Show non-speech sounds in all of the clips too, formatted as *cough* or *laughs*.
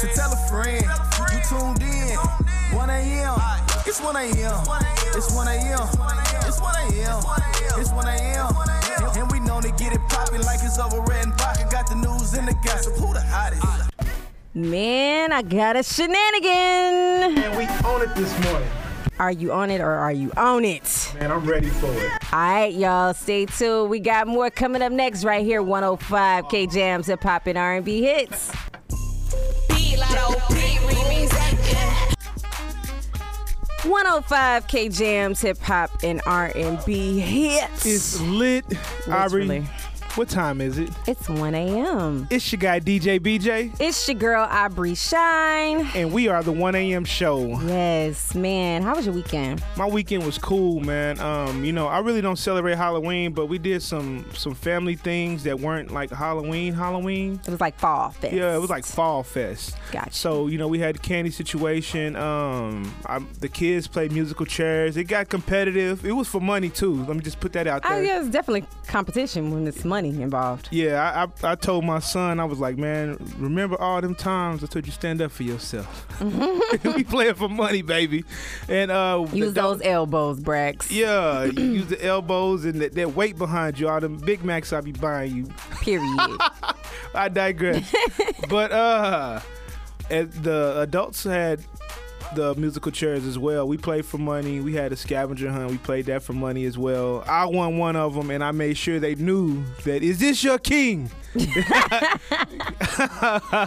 to tell a friend. You tuned in. 1 a.m. It's 1 a.m. It's 1 a.m. It's 1 a.m. It's 1 a.m. And- And we known to get it poppin' like it's over red and vodka. Got the news and the gossip. Who the hottest? Man, I got a shenanigan. And we own it this morning. Are you on it or are you on it? Man, I'm ready for it. All right, y'all, stay tuned. We got more coming up next right here. 105 K Jams, hip hop and R&B hits. 105 K Jams, hip hop and R&B hits. It's lit. Aubrey, Literally. What time is it? It's 1 a.m. It's your guy DJ BJ, It's your girl Aubrey Shine. and we are the 1 a.m. show. Yes, man. How was your weekend? My weekend was cool, man. Um, you know, I really don't celebrate Halloween, but we did some some family things that weren't like Halloween. Halloween. It was like fall fest. Yeah, it was like Fall Fest. Gotcha. So you know, we had the candy situation. Um, I, the kids played musical chairs. It got competitive. It was for money too. Let me just put that out there. Oh, yeah, it's definitely competition when it's money involved. Yeah, I, I I told my son I was like, man, remember all them times I told you stand up for yourself. *laughs* we playing for money, baby, and uh, Use the- those elbows, Brax. Yeah, *clears throat* use the elbows and that, that weight behind you. All them Big Macs I be buying you. Period. *laughs* I digress. *laughs* but uh, the adults had the musical chairs as well. We played for money. We had a scavenger hunt. We played that for money as well. I won one of them, and I made sure they knew that is this your king? *laughs*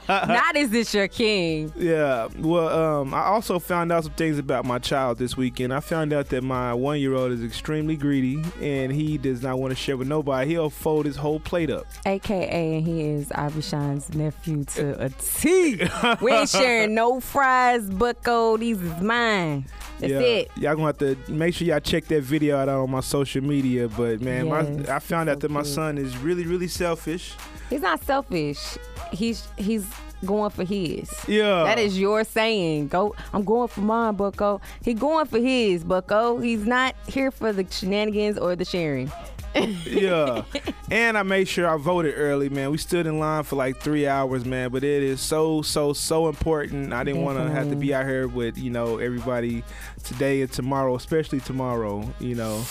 Not is this your king? Yeah. Well, um, I also found out some things about my child this weekend. I found out that my one year old is extremely greedy and he does not want to share with nobody. He'll fold his whole plate up. AKA, he is Shine's nephew to a T. we ain't sharing no fries, bucko. These is mine. That's yeah. it. Y'all gonna have to make sure y'all check that video out on my social media. But man, Yes, my, I found out so that my cute. son is really, really selfish. He's not selfish. He's he's going for his. Yeah. That is your saying. Go. I'm going for mine, Bucko. He going for his, Bucko. He's not here for the shenanigans or the sharing. Yeah. And I made sure I voted early, man. We stood in line for like three hours, man. But it is so, so, so important. I didn't want to have to be out here with, you know, everybody today and tomorrow, especially tomorrow. You know,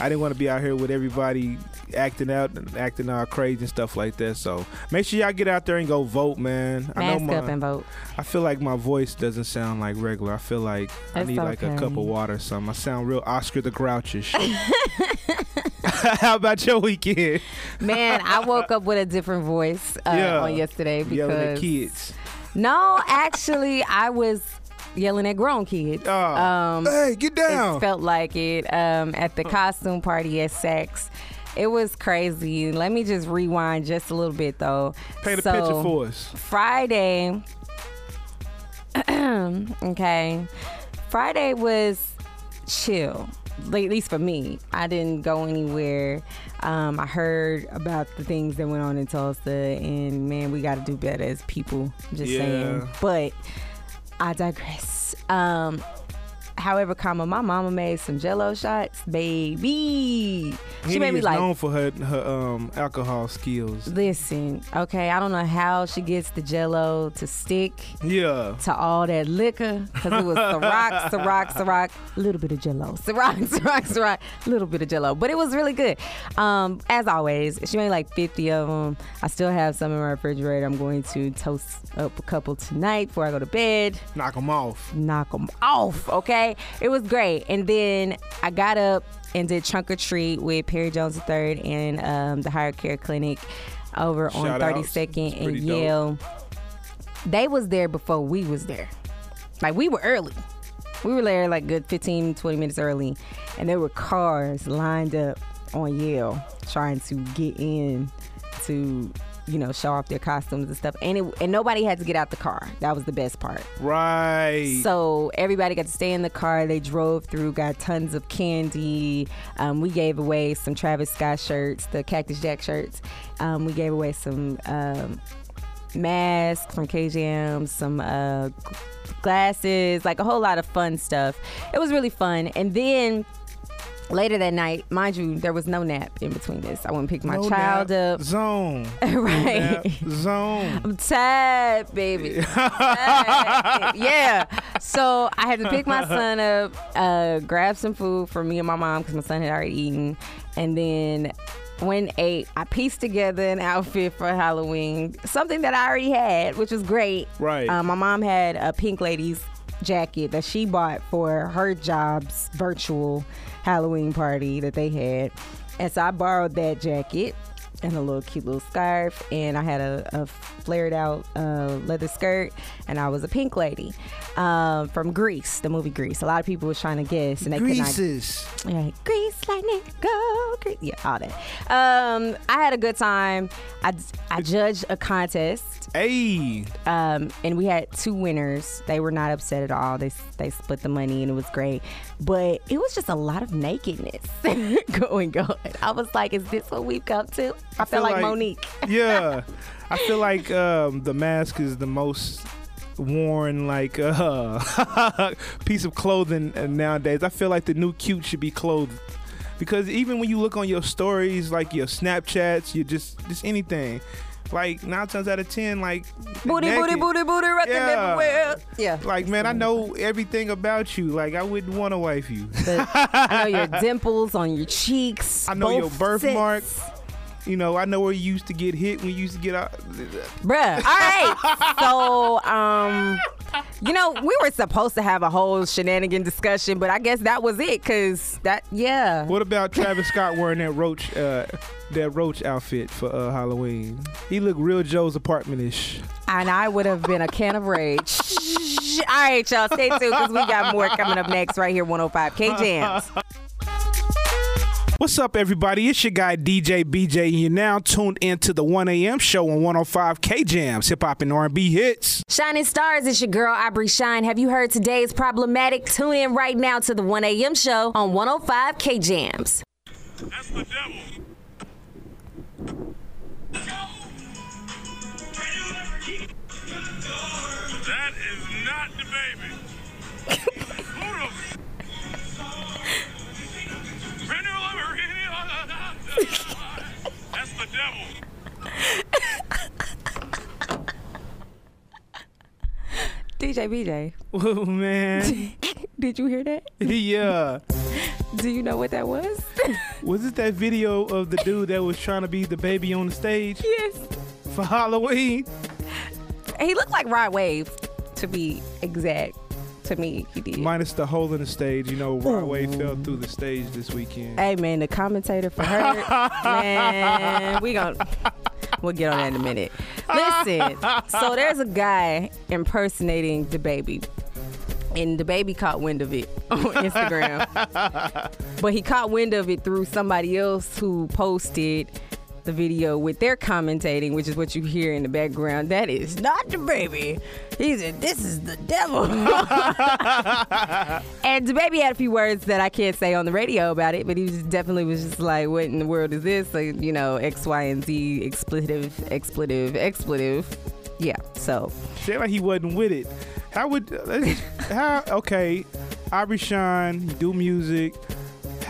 I didn't want to be out here with everybody acting out and acting all crazy and stuff like that. So make sure y'all get out there and go vote, man. I Mask know up my, and vote. I feel like my voice doesn't sound like regular. I feel like I It's need like a cup of water or something. I sound real Oscar the Grouchish. *laughs* *laughs* How about your weekend? Man, I woke up with a different voice uh, Yeah. on yesterday Yelling at because kids. no, actually, I was yelling at grown kids. Oh. Um, hey, get down. It felt like it um, at the costume party at Saks. It was crazy. Let me just rewind just a little bit though. Paint a So, picture for us. Friday. *clears throat* okay. Friday was chill. At least for me, I didn't go anywhere. Um, I heard about the things that went on in Tulsa, and man, we got to do better as people. Just Yeah. saying. But I digress. Um, however, comma, my mama made some Jello shots, baby. She made me like known for her her um alcohol skills. Listen, okay, I don't know how she gets the jello to stick Yeah. to all that liquor because it was the rock, *laughs* Ciroc, Ciroc, Ciroc, a little bit of jello. the rock, *laughs* Ciroc, Ciroc, Ciroc, a little bit of jello. But it was really good. Um, as always, she made like 50 of them. I still have some in my refrigerator. I'm going to toast up a couple tonight before I go to bed Knock them off. knock them off. Okay, it was great. And then I got up and did trunk or treat with Perry Jones III and um, the Higher Care Clinic over on Shout outs. 32nd and pretty dope. Yale. They was there before we was there. Like we were early. We were there like good 15, 20 minutes early, and there were cars lined up on Yale trying to get in to, you know, show off their costumes and stuff. And it, and nobody had to get out the car. That was the best part. Right. So everybody got to stay in the car. They drove through, got tons of candy. Um, we gave away some Travis Scott shirts, the Cactus Jack shirts. Um, we gave away some um, masks from KJM, some uh, glasses, like a whole lot of fun stuff. It was really fun. And then later that night, mind you, there was no nap in between this. I went and picked my No child nap up. Zone. *laughs* right. Zone. I'm tired, baby. Tired. *laughs* yeah. So I had to pick my son *laughs* up, uh, grab some food for me and my mom because my son had already eaten, and then when eight, I pieced together an outfit for Halloween, something that I already had, which was great. Right. Uh, my mom had a pink lady's jacket that she bought for her job's virtual Halloween party that they had, and so I borrowed that jacket and a little cute little scarf, and I had a, a flared out uh, leather skirt, and I was a pink lady um, from Grease, the movie Grease. A lot of people was trying to guess, and they could not Greases. yeah, grease lightning, go grease. Yeah, all that. Um, I had a good time. I, I judged a contest, Hey. um, and we had two winners. They were not upset at all. They they split the money, and it was great. But it was just a lot of nakedness *laughs* going on. I was like, "Is this what we've come to?" I, felt like, Monique. *laughs* yeah. I feel like um, the mask is the most worn like uh, *laughs* piece of clothing uh, nowadays. I feel like the new cute should be clothed. Because even when you look on your stories, like your Snapchats, you just just anything, like nine times out of ten, like Booty, booty, naked. booty, booty, rockin' Yeah. everywhere. Yeah. Like man, I know everything about you. Like I wouldn't want to wife you. But I know your *laughs* dimples on your cheeks. I know your both birthmark. sets. You know, I know where you used to get hit when you used to get out. Bruh. All right. so, um, you know, we were supposed to have a whole shenanigan discussion, but I guess that was it, cause that, yeah. What about Travis Scott wearing that roach, uh, that roach outfit for uh, Halloween? He looked real Joe's apartment-ish. And I would have been a can of Raid. All right, y'all, stay tuned, cause we got more coming up next right here, 105K Jams. What's up, everybody? It's your guy DJ BJ, and you're now tuned into the 1 a.m. show on 105 K Jams, hip hop and R&B hits. Shining Stars, it's your girl, Aubrey Shine. Have you heard today's problematic? Tune in right now to the 1 a.m. show on 105K Jams. That's the devil. That is not the baby. *laughs* DJ BJ, Oh, man. *laughs* did you hear that? *laughs* yeah. Do you know what that was? *laughs* Was it that video of the dude that was trying to be DaBaby on the stage yes. for Halloween? He looked like Rod Wave, to be exact. To me, he did. Minus the hole in the stage. You know, Rod Wave fell through the stage this weekend. hey man, the commentator for her, man, we gon' we'll get on that in a minute. Listen, so *laughs* there's a guy impersonating DaBaby. And DaBaby caught wind of it *laughs* on Instagram. *laughs* but he caught wind of it through somebody else who posted the video with their commentating, which is what you hear in the background. That is not DaBaby. He said, This is the devil. *laughs* and DaBaby had a few words that I can't say on the radio about it, but he was definitely was just like, What in the world is this? Like, you know, X, Y, and Z, expletive, expletive, expletive. Yeah, so Said like he wasn't with it. How would uh, let's- *laughs* how okay? Aubrey Shine, do music.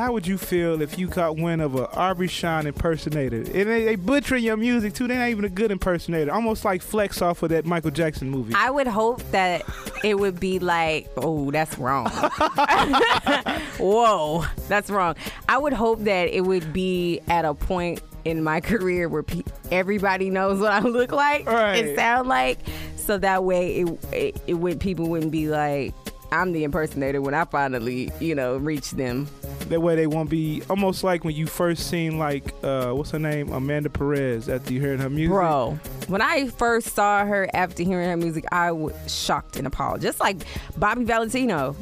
How would you feel if you caught wind of a Aubrey Shine impersonator? And they, they butchering your music too. They're not even a good impersonator. Almost like Flex off of that Michael Jackson movie. I would hope that it would be like, oh, that's wrong. *laughs* Whoa, that's wrong. I would hope that it would be at a point in my career where pe- everybody knows what I look like Right. and sound like, so that way it, it, it would people wouldn't be like. I'm the impersonator when I finally, you know, reach them. That way they won't be almost like when you first seen like uh what's her name Amanda Perez after you heard her music. Bro, when I first saw her after hearing her music, I was shocked and appalled. Just like Bobby Valentino.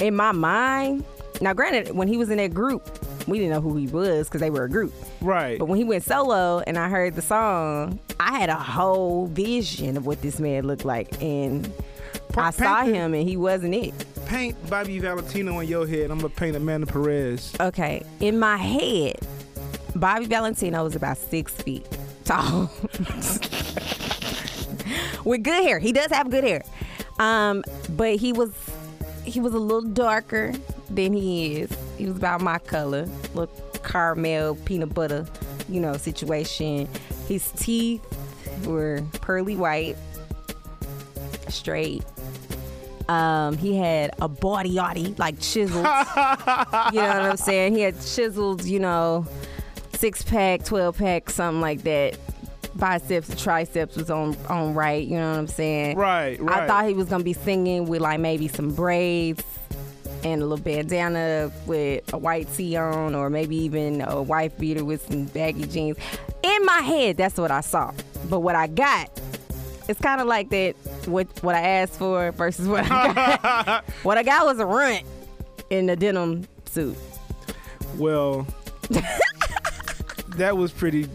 In my mind, now granted, when he was in that group, we didn't know who he was because they were a group. Right. But when he went solo and I heard the song, I had a whole vision of what this man looked like. And I saw him and he wasn't it. Paint Bobby Valentino on your head. I'm gonna paint Amanda Perez. Okay, in my head, Bobby Valentino was about six feet tall, *laughs* with good hair. He does have good hair, um, but he was he was a little darker than he is. He was about my color, little caramel peanut butter, you know, situation. His teeth were pearly white, straight. Um, he had a body yachty, like chiseled. you know what I'm *laughs* saying? He had chiseled, you know, six pack, twelve pack, something like that. Biceps, triceps was on on right. You know what I'm saying? Right, right. I thought he was gonna be singing with like maybe some braids and a little bandana with a white tee on, or maybe even a wife beater with some baggy jeans. In my head, that's what I saw. But what I got, it's kind of like that. What what I asked for versus what I got. *laughs* what I got was a runt in the denim suit. Well, *laughs* that was pretty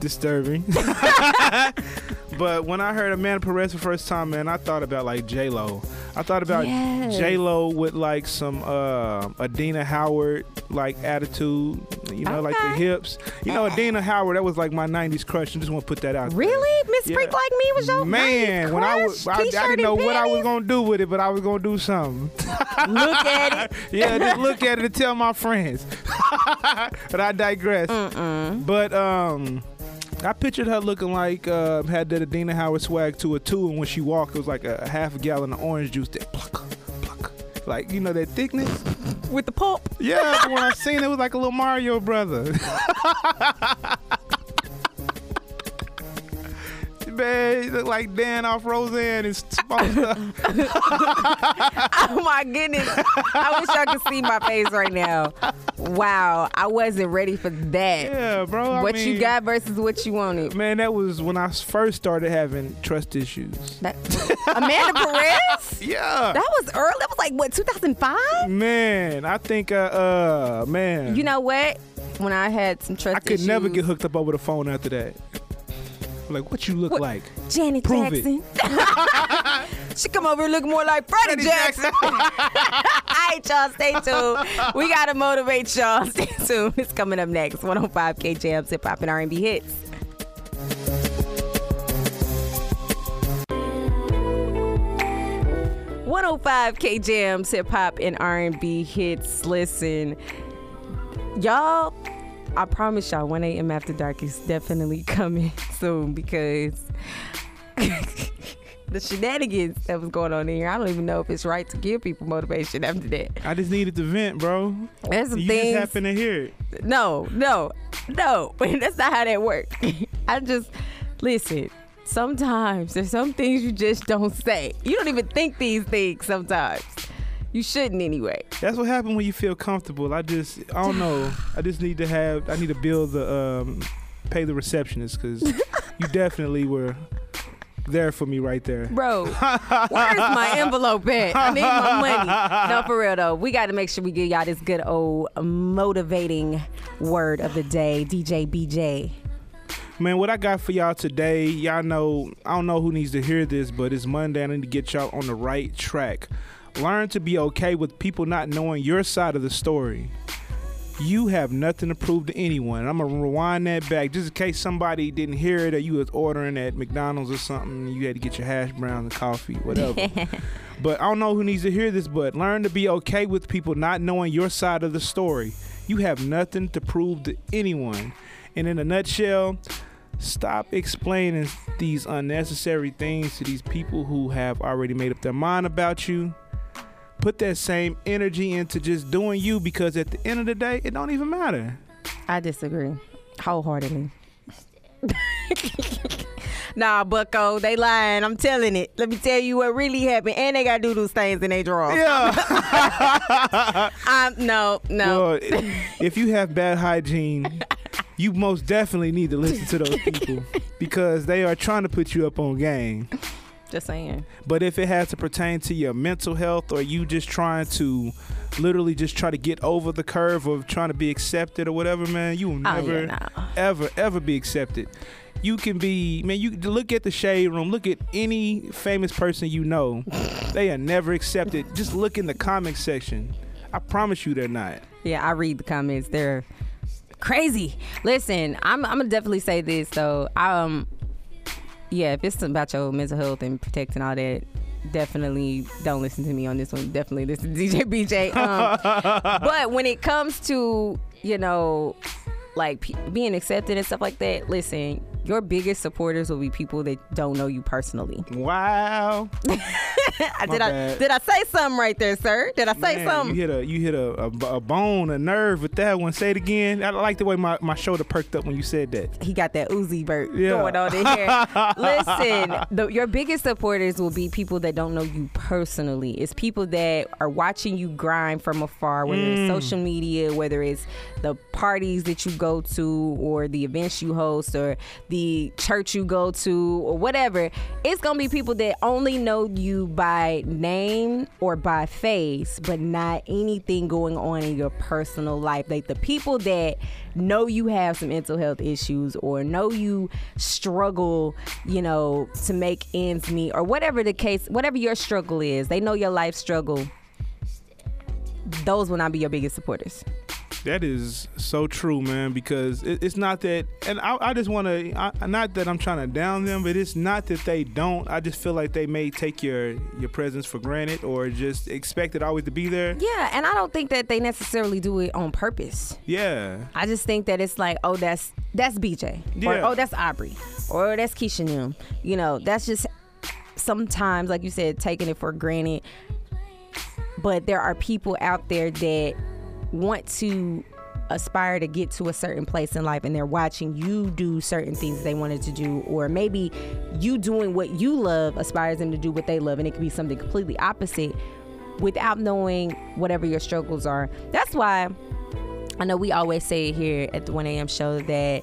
disturbing. *laughs* but when I heard Amanda Perez for the first time, man, I thought about like J Lo. I thought about Yes. J Lo with like some uh, Adina Howard like attitude. You know, like the hips. You know, Adina Howard. That was like my '90s crush. I just want to put that out. there. Really, Miss Yeah. Freak like me was your Man, when I was, I, I didn't know what I was gonna do with it, but I was gonna do something. look at it. *laughs* yeah, just look at it and tell my friends. *laughs* but I digress. But um, I pictured her looking like uh, had that Adina Howard swag to a two, and when she walked, it was like a, half a gallon of orange juice that pluck, pluck, like you know that thickness. With the pulp. Yeah, but when I seen it, it was like a little Mario brother. *laughs* Man, he looked like Dan off Roseanne and *laughs* Oh my goodness. I wish y'all could see my face right now. Wow. I wasn't ready for that. Yeah, bro. I what mean, you got versus what you wanted. Man, that was when I first started having trust issues. That, Amanda Perez? *laughs* Yeah. That was early. That was like what, 2005? man, I think, uh, uh, man. You know what? When I had some trust issues. I could never get hooked up over the phone after that. Like, what you look What- like? Janet Prove it. Jackson. *laughs* she come over and look more like Freddie, Freddie Jackson. *laughs* All right, y'all, stay tuned. We gotta motivate y'all. *laughs* Stay tuned. It's coming up next. 105K Jams, Hip Hop and R&B hits. One hundred five K Jams, hip hop and R and B hits. Listen, y'all. I promise y'all, 1 a.m. after dark is definitely coming *laughs* soon because *laughs* the shenanigans that was going on in here. I don't even know if it's right to give people motivation after that. I just needed to vent, bro. There's some You things. just happen to hear it. No, no, no. *laughs* That's not how that works. I just listen. Sometimes there's some things you just don't say. You don't even think these things sometimes. You shouldn't anyway. That's what happened when you feel comfortable. I just, I don't know. *sighs* I just need to have, I need to build the, um, pay the receptionist because you *laughs* definitely were there for me right there. Bro, where's my envelope at? I need my money. No, for real though. We got to make sure we give y'all this good old motivating word of the day. DJ BJ. Man, what I got for y'all today, y'all know, I don't know who needs to hear this, but it's Monday. I need to get y'all on the right track. Learn to be okay with people not knowing your side of the story. You have nothing to prove to anyone. I'm gonna rewind that back just in case somebody didn't hear it or you was ordering at McDonald's or something. You had to get your hash browns and coffee, whatever. *laughs* but I don't know who needs to hear this, but learn to be okay with people not knowing your side of the story. You have nothing to prove to anyone. And in a nutshell, stop explaining these unnecessary things to these people who have already made up their mind about you. Put that same energy into just doing you because at the end of the day, it don't even matter. I disagree wholeheartedly. *laughs* nah, Bucko, they lying. I'm telling it. Let me tell you what really happened. And they got doodle stains in their drawers. Yeah. *laughs* *laughs* Um, no, no. well, if you have bad hygiene, you most definitely need to listen to those people because they are trying to put you up on game. Just saying. But if it has to pertain to your mental health or you just trying to literally just try to get over the curve of trying to be accepted or whatever, man, you will Oh, yeah, never, ever, ever be accepted. You can be, man, you look at the shade room, look at any famous person you know, *laughs* they are never accepted. Just look in the comment section. I promise you they're not. Yeah, I read the comments. They're crazy. Listen, I'm I'm gonna definitely say this though. Um, yeah, if it's about your mental health and protecting all that, definitely don't listen to me on this one. Definitely listen to *laughs* DJ BJ. Um, *laughs* but when it comes to you know, like p- being accepted and stuff like that, listen, your biggest supporters will be people that don't know you personally. Wow. *laughs* *laughs* did I did I say something right there, sir? Did I say Man, something? You hit a you hit a, a, a bone, a nerve with that one. Say it again. I like the way my, my shoulder perked up when you said that. he got that Uzi Vert Yeah. going on in here. *laughs* Listen, the, your biggest supporters will be people that don't know you personally. It's people that are watching you grind from afar, whether Mm. it's social media, whether it's the parties that you go to, or the events you host, or the church you go to, or whatever. It's gonna be people that only know you by name or by face, but not anything going on in your personal life. Like the people that know you have some mental health issues or know you struggle, you know, to make ends meet or whatever the case, whatever your struggle is, they know your life struggle. Those will not be your biggest supporters. That is so true, man. Because it, it's not that, and I, I just want to, not that I'm trying to down them, but it's not that they don't. I just feel like they may take your your presence for granted or just expect it always to be there. Yeah, and I don't think that they necessarily do it on purpose. Yeah, I just think that it's like, oh, that's that's BJ, or Yeah. oh, that's Aubrey, or that's Keisha Noom. You know, that's just sometimes, like you said, taking it for granted. But there are people out there that want to aspire to get to a certain place in life and they're watching you do certain things they wanted to do or maybe you doing what you love aspires them to do what they love and it could be something completely opposite without knowing whatever your struggles are that's why I know we always say here at the 1 a.m. show that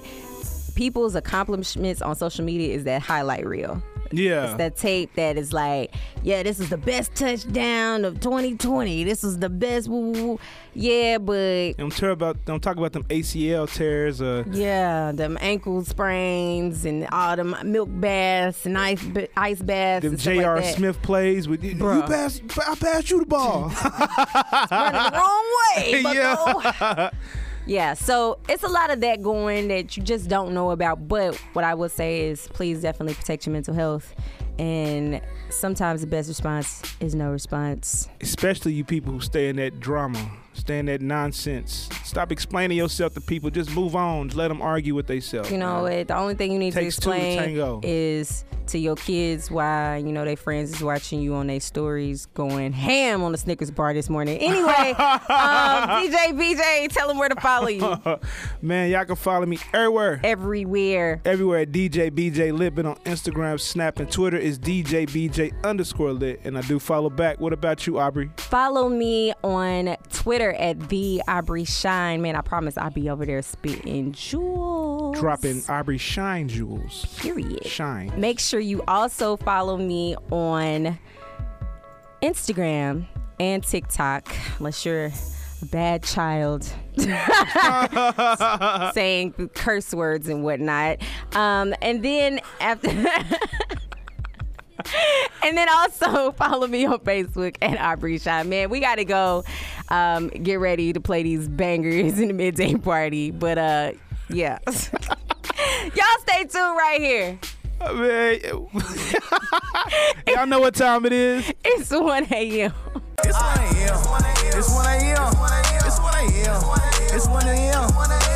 people's accomplishments on social media is that highlight reel. Yeah. It's that tape that is like, yeah, this is the best touchdown of 2020. This is the best. Woo, woo, woo. Yeah, but don't tell about, don't talk about them ACL tears. Uh, yeah, them ankle sprains and all them milk baths and ice ice baths. them J.R. like. Smith plays with you. Bruh. Pass, I passed you the ball. *laughs* running the wrong way. *laughs* Yeah. *laughs* yeah. So it's a lot of that going that you just don't know about. But what I would say is please definitely protect your mental health. And sometimes the best response is no response. Especially you people who stay in that drama, stay in that nonsense. Stop explaining yourself to people. Just move on. Let them argue with themselves. You know, it, the only thing you need Takes to two to explain tango. is to your kids why you know their friends is watching you on their stories going ham on the Snickers bar this morning. Anyway, *laughs* um, DJ BJ, tell them where to follow you *laughs* Man, y'all can follow me everywhere. everywhere. Everywhere at DJ BJ Lit, but on Instagram, Snap, and Twitter is DJ BJ underscore lit. And I do follow back. What about you, Aubrey? Follow me on Twitter at the Aubrey Shine. Man, I promise I'll be over there spitting jewels. Dropping Aubrey Shine Jewels. Period. Shine. Make sure you also follow me on Instagram and TikTok, unless you're a bad child. *laughs* saying curse words and whatnot. Um, and then after. *laughs* And then also follow me on Facebook at Aubrey Shine. Man, we got to go um, get ready to play these bangers in the midday party. But uh, yeah. *laughs* Y'all stay tuned right here. Man, *laughs* y'all know what time it is? It's 1 a.m. It's 1 a.m. It's 1 a.m. It's 1 a.m. It's 1 a.m.